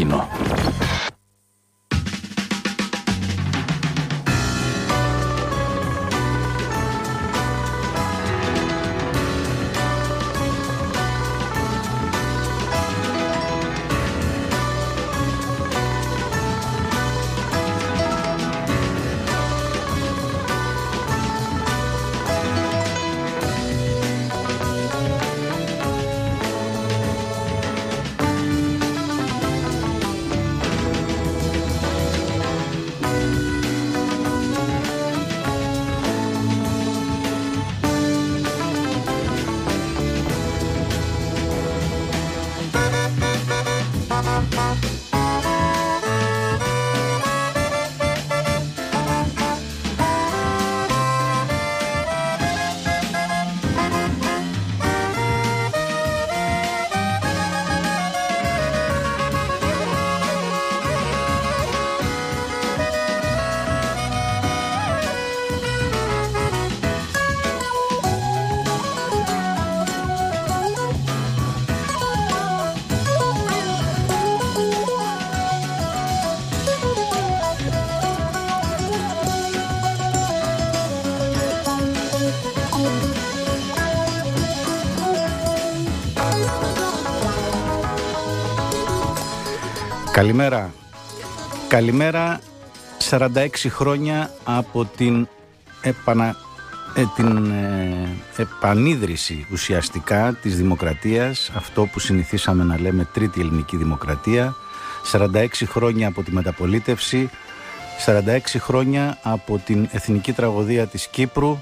στο Καλημέρα. Καλημέρα 46 χρόνια από την, επανα, ε, την ε, επανίδρυση ουσιαστικά της δημοκρατίας, αυτό που συνηθίσαμε να λέμε τρίτη ελληνική δημοκρατία, 46 χρόνια από τη μεταπολίτευση, 46 χρόνια από την εθνική τραγωδία της Κύπρου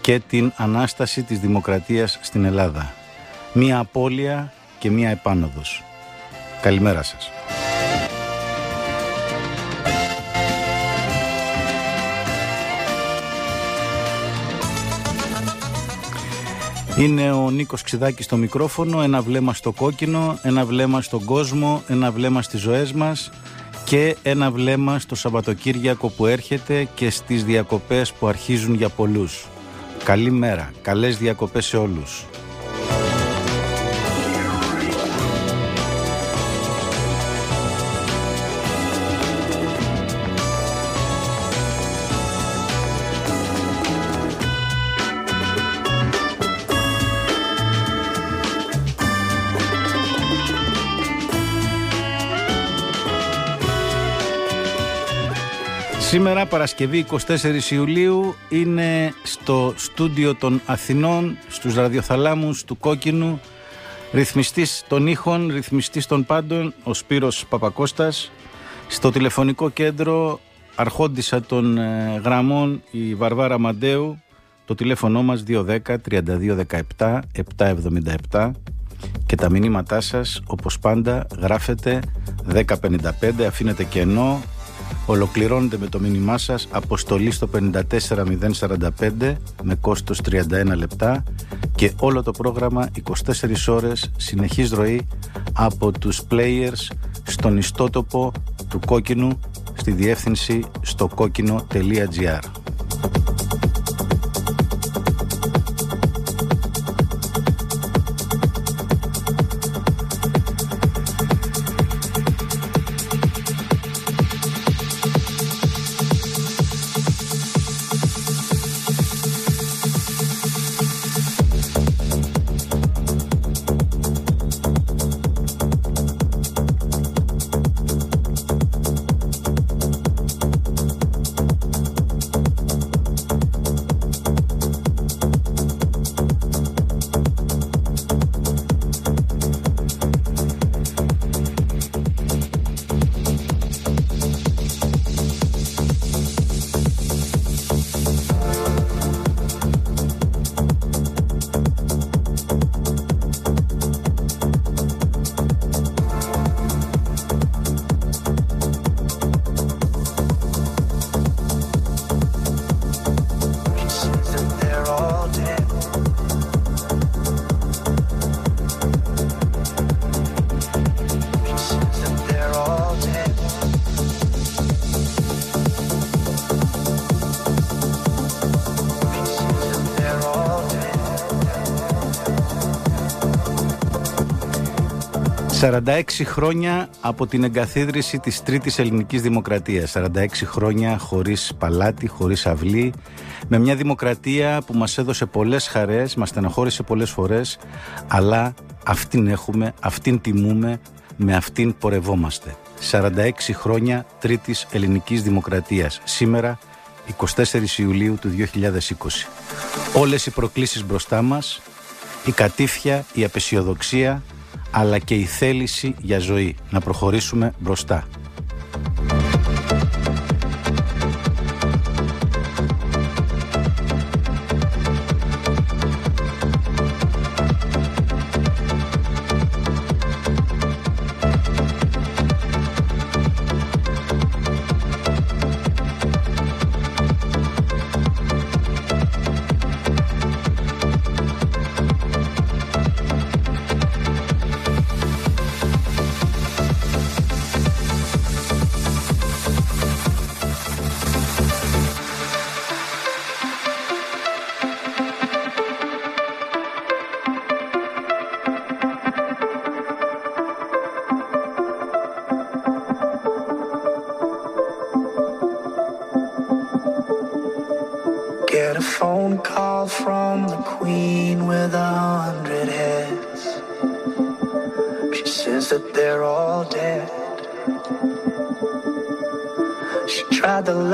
και την Ανάσταση της Δημοκρατίας στην Ελλάδα. Μία απώλεια και μία επάνωδος. Καλημέρα σας. Είναι ο Νίκος Ξιδάκης στο μικρόφωνο, ένα βλέμμα στο κόκκινο, ένα βλέμμα στον κόσμο, ένα βλέμμα στις ζωές μας και ένα βλέμμα στο Σαββατοκύριακο που έρχεται και στις διακοπές που αρχίζουν για πολλούς. Καλή μέρα, καλές διακοπές σε όλους. Σήμερα Παρασκευή 24 Ιουλίου είναι στο στούντιο των Αθηνών, στους ραδιοθαλάμους του Κόκκινου, ρυθμιστής των ήχων, ρυθμιστής των πάντων, ο Σπύρος Παπακώστας, στο τηλεφωνικό κέντρο αρχόντισα των ε, γραμμών η Βαρβάρα Μαντέου, το τηλέφωνο μας 210-3217-777 και τα μηνύματά σας όπως πάντα γράφετε 1055 αφήνετε κενό Ολοκληρώνεται με το μήνυμά σας αποστολή στο 54045 με κόστος 31 λεπτά και όλο το πρόγραμμα 24 ώρες συνεχής ροή από τους players στον ιστότοπο του κόκκινου στη διεύθυνση στο κόκκινο.gr. 46 χρόνια από την εγκαθίδρυση της τρίτης ελληνικής δημοκρατίας. 46 χρόνια χωρίς παλάτι, χωρίς αυλή. Με μια δημοκρατία που μας έδωσε πολλές χαρές, μας στεναχώρησε πολλές φορές αλλά αυτήν έχουμε, αυτήν τιμούμε, με αυτήν πορευόμαστε. 46 χρόνια τρίτης ελληνικής δημοκρατίας. Σήμερα 24 Ιουλίου του 2020 Όλες οι προκλήσεις μπροστά μας η κατήφια, η απεσιοδοξία αλλά και η θέληση για ζωή, να προχωρήσουμε μπροστά.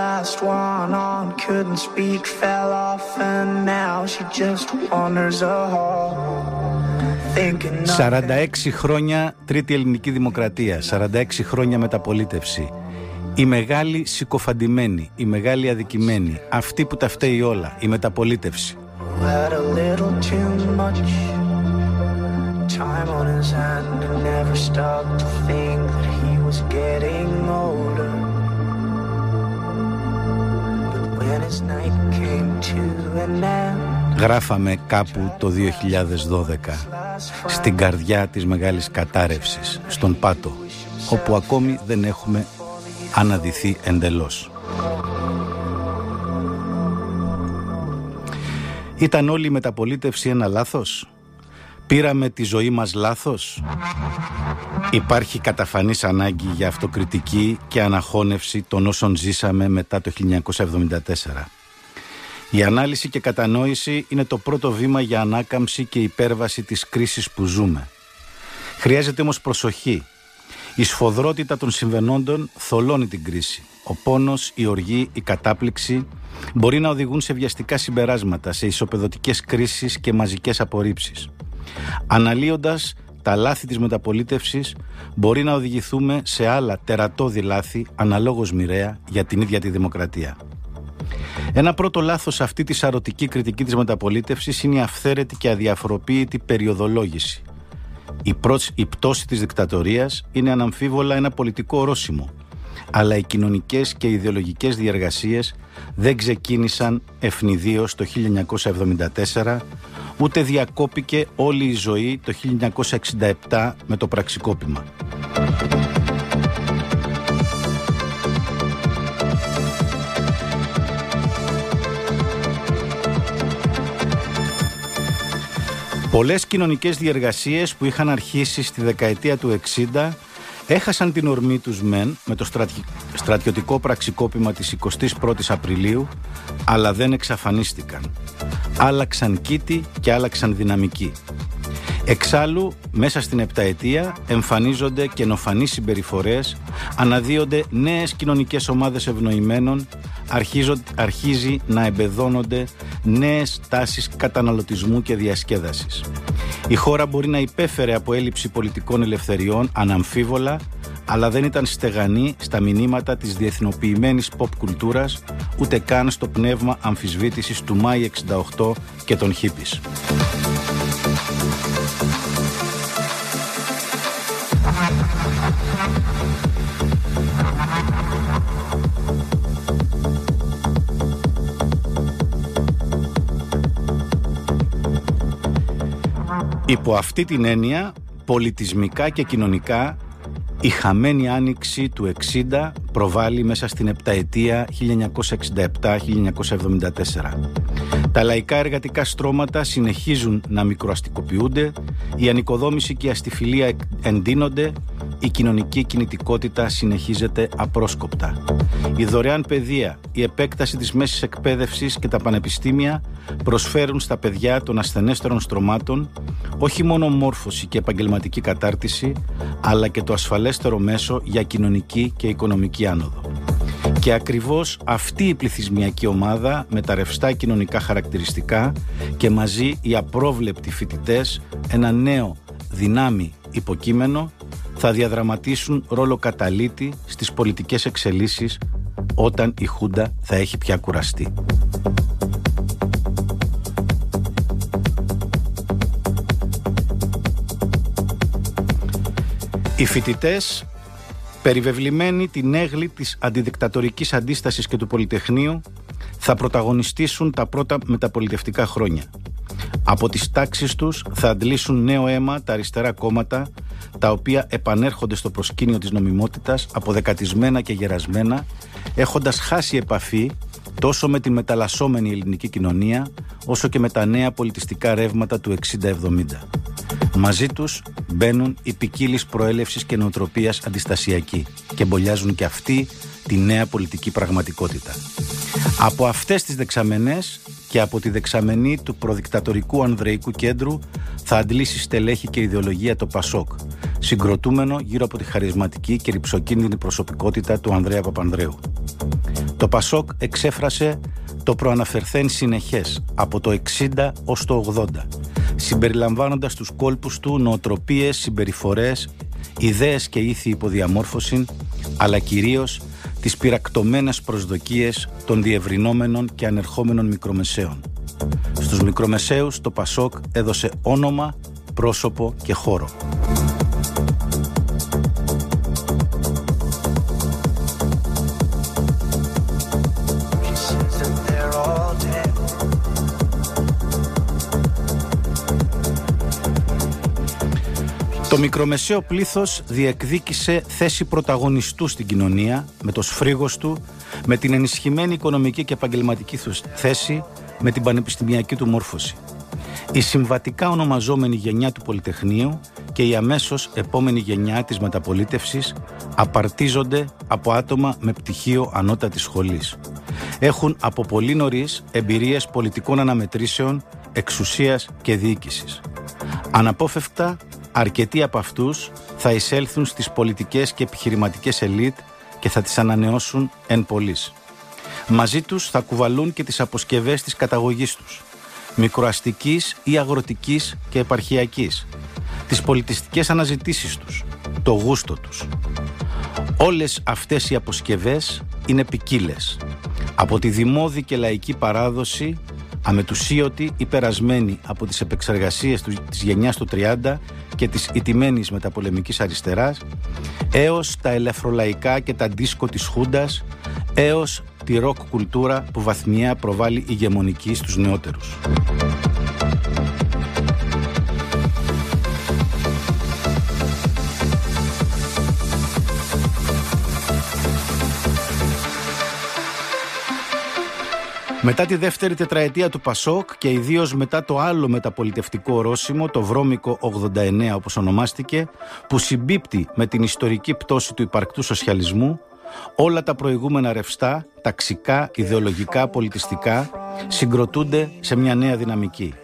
Last one on, couldn't speak, fell off, and now she just wanders a hall. 46 χρόνια τρίτη ελληνική δημοκρατία, 46 χρόνια μεταπολίτευση. Η μεγάλη συκοφαντημένη, η μεγάλη αδικημένη, αυτή που τα φταίει όλα, η μεταπολίτευση. Time on his hand and never stopped to think that he was getting older. Γράφαμε κάπου το 2012 στην καρδιά της μεγάλης κατάρρευσης, στον Πάτο, όπου ακόμη δεν έχουμε αναδυθεί εντελώς. Ήταν όλη η μεταπολίτευση ένα λάθος; Πήραμε τη ζωή μας λάθος; Υπάρχει καταφανής ανάγκη για αυτοκριτική και αναχώνευση των όσων ζήσαμε μετά το 1974. Η ανάλυση και κατανόηση είναι το πρώτο βήμα για ανάκαμψη και υπέρβαση της κρίσης που ζούμε. Χρειάζεται όμως προσοχή. Η σφοδρότητα των συμβενόντων θολώνει την κρίση. Ο πόνος, η οργή, η κατάπληξη μπορεί να οδηγούν σε βιαστικά συμπεράσματα, σε ισοπεδωτικές κρίσεις και μαζικές απορρίψεις. Αναλύοντας τα λάθη της μεταπολίτευσης μπορεί να οδηγηθούμε σε άλλα τερατώδη λάθη αναλόγως μοιραία για την ίδια τη δημοκρατία. Ένα πρώτο λάθος αυτή τη σαρωτική κριτική της μεταπολίτευσης είναι η αυθαίρετη και αδιαφοροποίητη περιοδολόγηση. Η, η πτώση της δικτατορίας είναι αναμφίβολα ένα πολιτικό ορόσημο, αλλά οι κοινωνικές και ιδεολογικές διεργασίες δεν ξεκίνησαν ευνηδίως το 1974 ούτε διακόπηκε όλη η ζωή το 1967 με το πραξικόπημα. Πολλές κοινωνικές διεργασίες που είχαν αρχίσει στη δεκαετία του 60 έχασαν την ορμή τους μεν με το στρατιωτικό πραξικόπημα της 21ης Απριλίου αλλά δεν εξαφανίστηκαν άλλαξαν κήτη και άλλαξαν δυναμική. Εξάλλου, μέσα στην επταετία εμφανίζονται καινοφανείς συμπεριφορές, αναδύονται νέες κοινωνικές ομάδες ευνοημένων, αρχίζει να εμπεδώνονται νέες τάσεις καταναλωτισμού και διασκέδασης. Η χώρα μπορεί να υπέφερε από έλλειψη πολιτικών ελευθεριών, αναμφίβολα, αλλά δεν ήταν στεγανή στα μηνύματα της διεθνοποιημένης pop κουλτούρας, ούτε καν στο πνεύμα αμφισβήτησης του Μάη 68 και των χίπης. Υπό αυτή την έννοια, πολιτισμικά και κοινωνικά η χαμένη άνοιξη του 60 προβάλλει μέσα στην επταετία 1967-1974. Τα λαϊκά εργατικά στρώματα συνεχίζουν να μικροαστικοποιούνται, η ανοικοδόμηση και η αστιφιλία εντείνονται, η κοινωνική κινητικότητα συνεχίζεται απρόσκοπτα. Η δωρεάν παιδεία, η επέκταση της μέσης εκπαίδευσης και τα πανεπιστήμια προσφέρουν στα παιδιά των ασθενέστερων στρωμάτων όχι μόνο μόρφωση και επαγγελματική κατάρτιση, αλλά και το ασφαλέστερο μέσο για κοινωνική και οικονομική άνοδο. Και ακριβώς αυτή η πληθυσμιακή ομάδα με τα ρευστά κοινωνικά χαρακτηριστικά και μαζί οι απρόβλεπτοι φοιτητές ένα νέο δυνάμει υποκείμενο θα διαδραματίσουν ρόλο καταλήτη στις πολιτικές εξελίσεις όταν η Χούντα θα έχει πια κουραστεί. Οι φοιτητές περιβεβλημένοι την έγλη της αντιδικτατορικής αντίστασης και του Πολυτεχνείου θα πρωταγωνιστήσουν τα πρώτα μεταπολιτευτικά χρόνια. Από τις τάξεις τους θα αντλήσουν νέο αίμα τα αριστερά κόμματα τα οποία επανέρχονται στο προσκήνιο της νομιμότητας αποδεκατισμένα και γερασμένα έχοντας χάσει επαφή τόσο με τη μεταλλασσόμενη ελληνική κοινωνία όσο και με τα νέα πολιτιστικά ρεύματα του 60-70. Μαζί τους μπαίνουν οι ποικίλη προέλευσης και νοοτροπίας αντιστασιακοί και μπολιάζουν και αυτοί τη νέα πολιτική πραγματικότητα. Από αυτές τις δεξαμενές και από τη δεξαμενή του προδικτατορικού Ανδρεϊκού Κέντρου θα αντλήσει στελέχη και ιδεολογία το Πασόκ, συγκροτούμενο γύρω από τη χαρισματική και ρηψοκίνδυνη προσωπικότητα του Ανδρέα Παπανδρέου. Το Πασόκ εξέφρασε το προαναφερθέν συνεχές από το 60 ως το 80, συμπεριλαμβάνοντας τους κόλπους του νοοτροπίες, συμπεριφορές, ιδέες και ήθη υποδιαμόρφωσης, αλλά κυρίως τις πυρακτωμένες προσδοκίες των διευρυνόμενων και ανερχόμενων μικρομεσαίων. Στους μικρομεσαίους το Πασόκ έδωσε όνομα, πρόσωπο και χώρο. Μικρομεσαίο πλήθος διεκδίκησε θέση πρωταγωνιστού στην κοινωνία με το σφρίγος του, με την ενισχυμένη οικονομική και επαγγελματική θέση, με την πανεπιστημιακή του μόρφωση. Η συμβατικά ονομαζόμενη γενιά του Πολυτεχνείου και η αμέσως επόμενη γενιά της μεταπολίτευσης απαρτίζονται από άτομα με πτυχίο ανώτατης σχολής. Έχουν από πολύ νωρίς εμπειρίες πολιτικών αναμετρήσεων, εξουσίας και διοίκησης. Αναπόφευκτα αρκετοί από αυτούς θα εισέλθουν στις πολιτικές και επιχειρηματικές ελίτ και θα τις ανανεώσουν εν πολλής. Μαζί τους θα κουβαλούν και τις αποσκευές της καταγωγής τους, μικροαστικής ή αγροτικής και επαρχιακής, τις πολιτιστικές αναζητήσεις τους, το γούστο τους. Όλες αυτές οι αποσκευές είναι ποικίλες. Από τη δημόδη και λαϊκή παράδοση αμετουσίωτη ή περασμένη από τις επεξεργασίες της γενιάς του 30 και της ιτημένης μεταπολεμικής αριστεράς έως τα ελευθερολαϊκά και τα δίσκο της Χούντας έως τη ροκ κουλτούρα που βαθμιαία προβάλλει ηγεμονική στους νεότερους. Μετά τη δεύτερη τετραετία του Πασόκ και ιδίως μετά το άλλο μεταπολιτευτικό ορόσημο, το βρώμικο 89 όπως ονομάστηκε, που συμπίπτει με την ιστορική πτώση του υπαρκτού σοσιαλισμού, όλα τα προηγούμενα ρευστά, ταξικά, ιδεολογικά, πολιτιστικά, συγκροτούνται σε μια νέα δυναμική.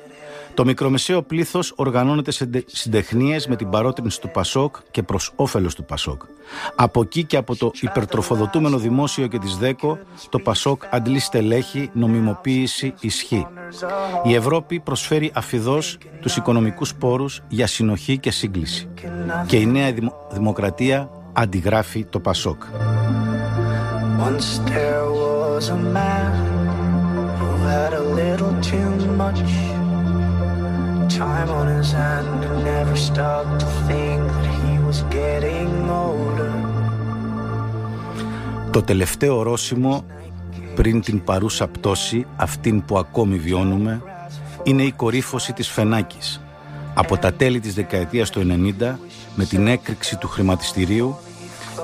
Το μικρομεσαίο πλήθος οργανώνεται σε συντεχνίες με την παρότρινση του Πασόκ και προς όφελος του Πασόκ. Από εκεί και από το υπερτροφοδοτούμενο δημόσιο και της ΔΕΚΟ, το Πασόκ αντλεί στελέχη, νομιμοποίηση, ισχύ. Η Ευρώπη προσφέρει αφιδώς τους οικονομικούς πόρους για συνοχή και σύγκληση. Και η νέα δημοκρατία αντιγράφει το Πασόκ. Time on his hand and never stopped to think that he was getting older. Το τελευταίο ορόσημο πριν την παρούσα πτώση, αυτήν που ακόμη βιώνουμε, είναι η κορύφωση της Φενάκης. Από τα τέλη της δεκαετίας του 90, με την έκρηξη του χρηματιστηρίου,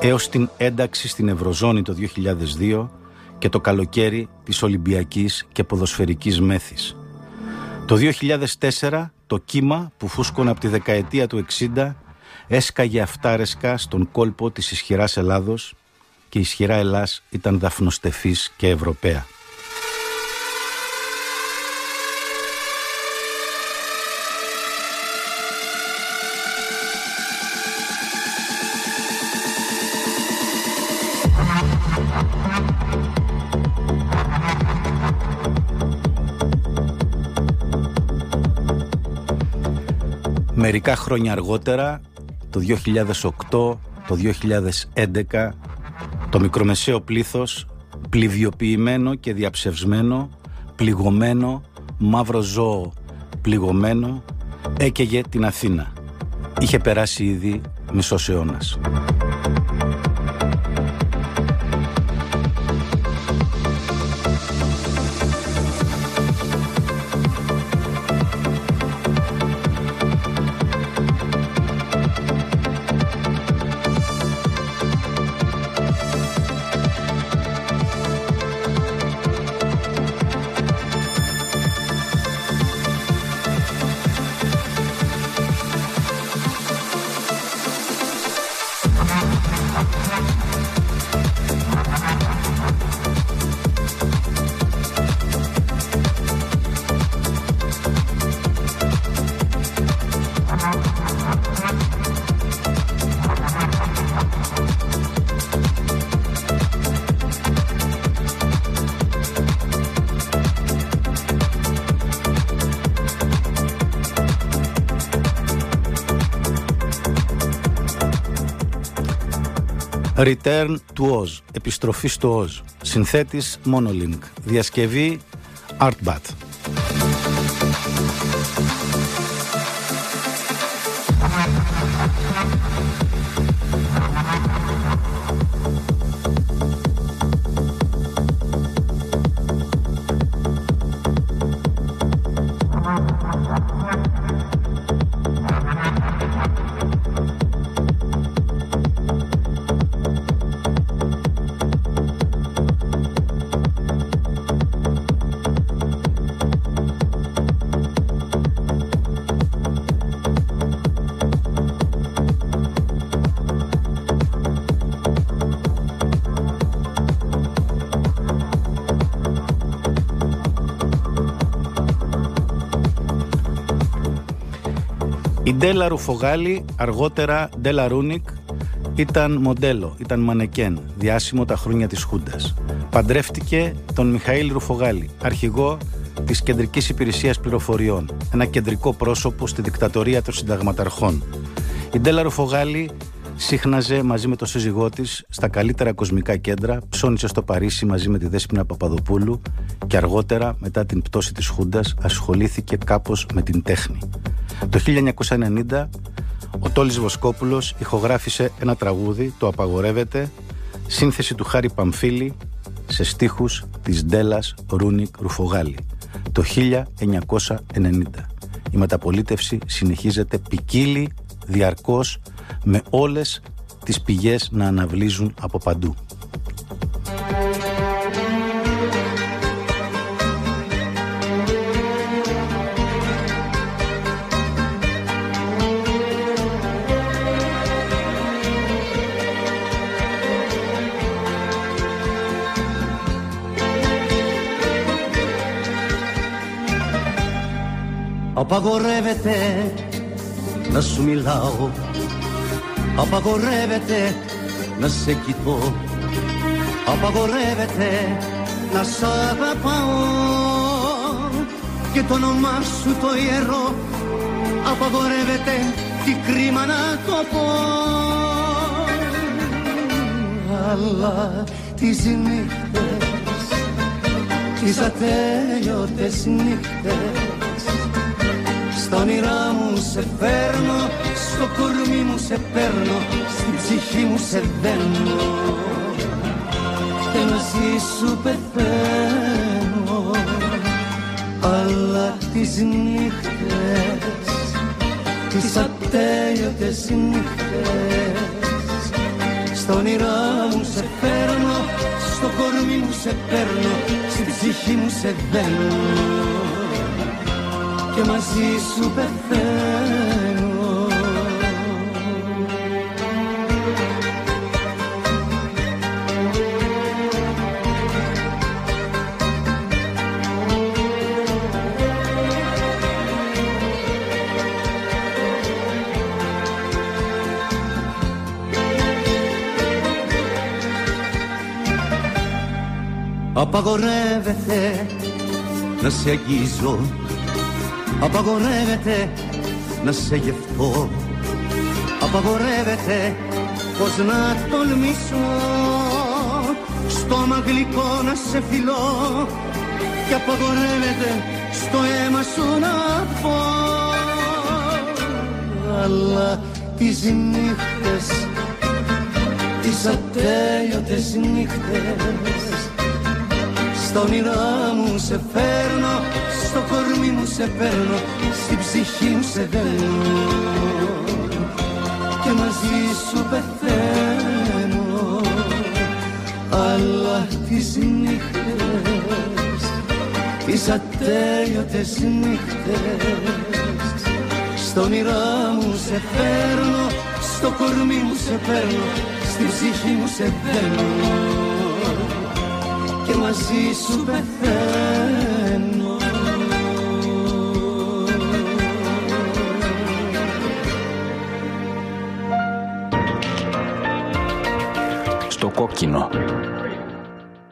έως την ένταξη στην Ευρωζώνη το 2002 και το καλοκαίρι της Ολυμπιακής και ποδοσφαιρικής μέθης. Το 2004 το κύμα που φούσκωνε από τη δεκαετία του 60 έσκαγε αυτάρεσκα στον κόλπο της ισχυράς Ελλάδος και η ισχυρά Ελλάς ήταν δαφνοστεφής και Ευρωπαία. Μερικά χρόνια αργότερα, το 2008, το 2011, το μικρομεσαίο πλήθος, πληβιοποιημένο και διαψευσμένο, πληγωμένο, μαύρο ζώο, πληγωμένο, έκαιγε την Αθήνα. Είχε περάσει ήδη μισός αιώνας. Return to Oz. Επιστροφή στο Oz. Συνθέτης Monolink. Διασκευή Artbat. Η Ντέλα Ρουφογάλη, αργότερα Ντέλα Ρούνικ, ήταν μοντέλο, ήταν μανεκέν, διάσημο τα χρόνια της Χούντας. Παντρεύτηκε τον Μιχαήλ Ρουφογάλη, αρχηγό της Κεντρικής Υπηρεσίας Πληροφοριών, ένα κεντρικό πρόσωπο στη δικτατορία των συνταγματαρχών. Η Ντέλα Ρουφογάλη σύχναζε μαζί με τον σύζυγό της στα καλύτερα κοσμικά κέντρα, ψώνισε στο Παρίσι μαζί με τη Δέσποινα Παπαδοπούλου και αργότερα, μετά την πτώση της Χούντας, ασχολήθηκε κάπως με την τέχνη. Το 1990 ο Τόλης Βοσκόπουλος ηχογράφησε ένα τραγούδι, το «Απαγορεύεται», σύνθεση του Χάρη Παμφίλη σε στίχους της Ντέλας Ρούνικ Ρουφογάλη το 1990. Η μεταπολίτευση συνεχίζεται ποικίλη διαρκώς με όλες τις πηγές να αναβλύζουν από παντού. Απαγορεύεται να σου μιλάω. Απαγορεύεται να σε κοιτώ. Απαγορεύεται να σ' αγαπάω. Και το όνομά σου το ιερό. Απαγορεύεται τι κρίμα να το πω. Αλλά τις νύχτες Τις ατέλειωτες νύχτες στα όνειρά μου σε φέρνω, στο κορμί μου σε παίρνω, στην ψυχή μου σε δένω και μαζί σου πεθαίνω. Αλλά τις νύχτες, τις ατέλειωτες νύχτες, στα όνειρά μου σε φέρνω, στο κορμί μου μου σε παίρνω Στην ψυχή μου σε δένω Και μαζί σου πεθαίνω. Απαγορεύεται να σε αγγίζω Απαγορεύεται να σε γευτώ. Απαγορεύεται πως να τολμήσω. Στο γλυκό να σε φιλώ. Και απαγορεύεται στο αίμα σου να πω. Αλλά τις νύχτες Τις ατέλειωτες νύχτες στα όνειρά μου σε φέρνω, στο κορμί μου σε παίρνω, στην ψυχή μου σε δένω και μαζί σου πεθαίνω. Αλλά τις νύχτες, τις ατέλειωτες νύχτες, στα όνειρά μου σε φέρνω, στο κορμί μου σε παίρνω, στην ψυχή μου σε δένω και μαζί σου πεθαίνω. Στο κόκκινο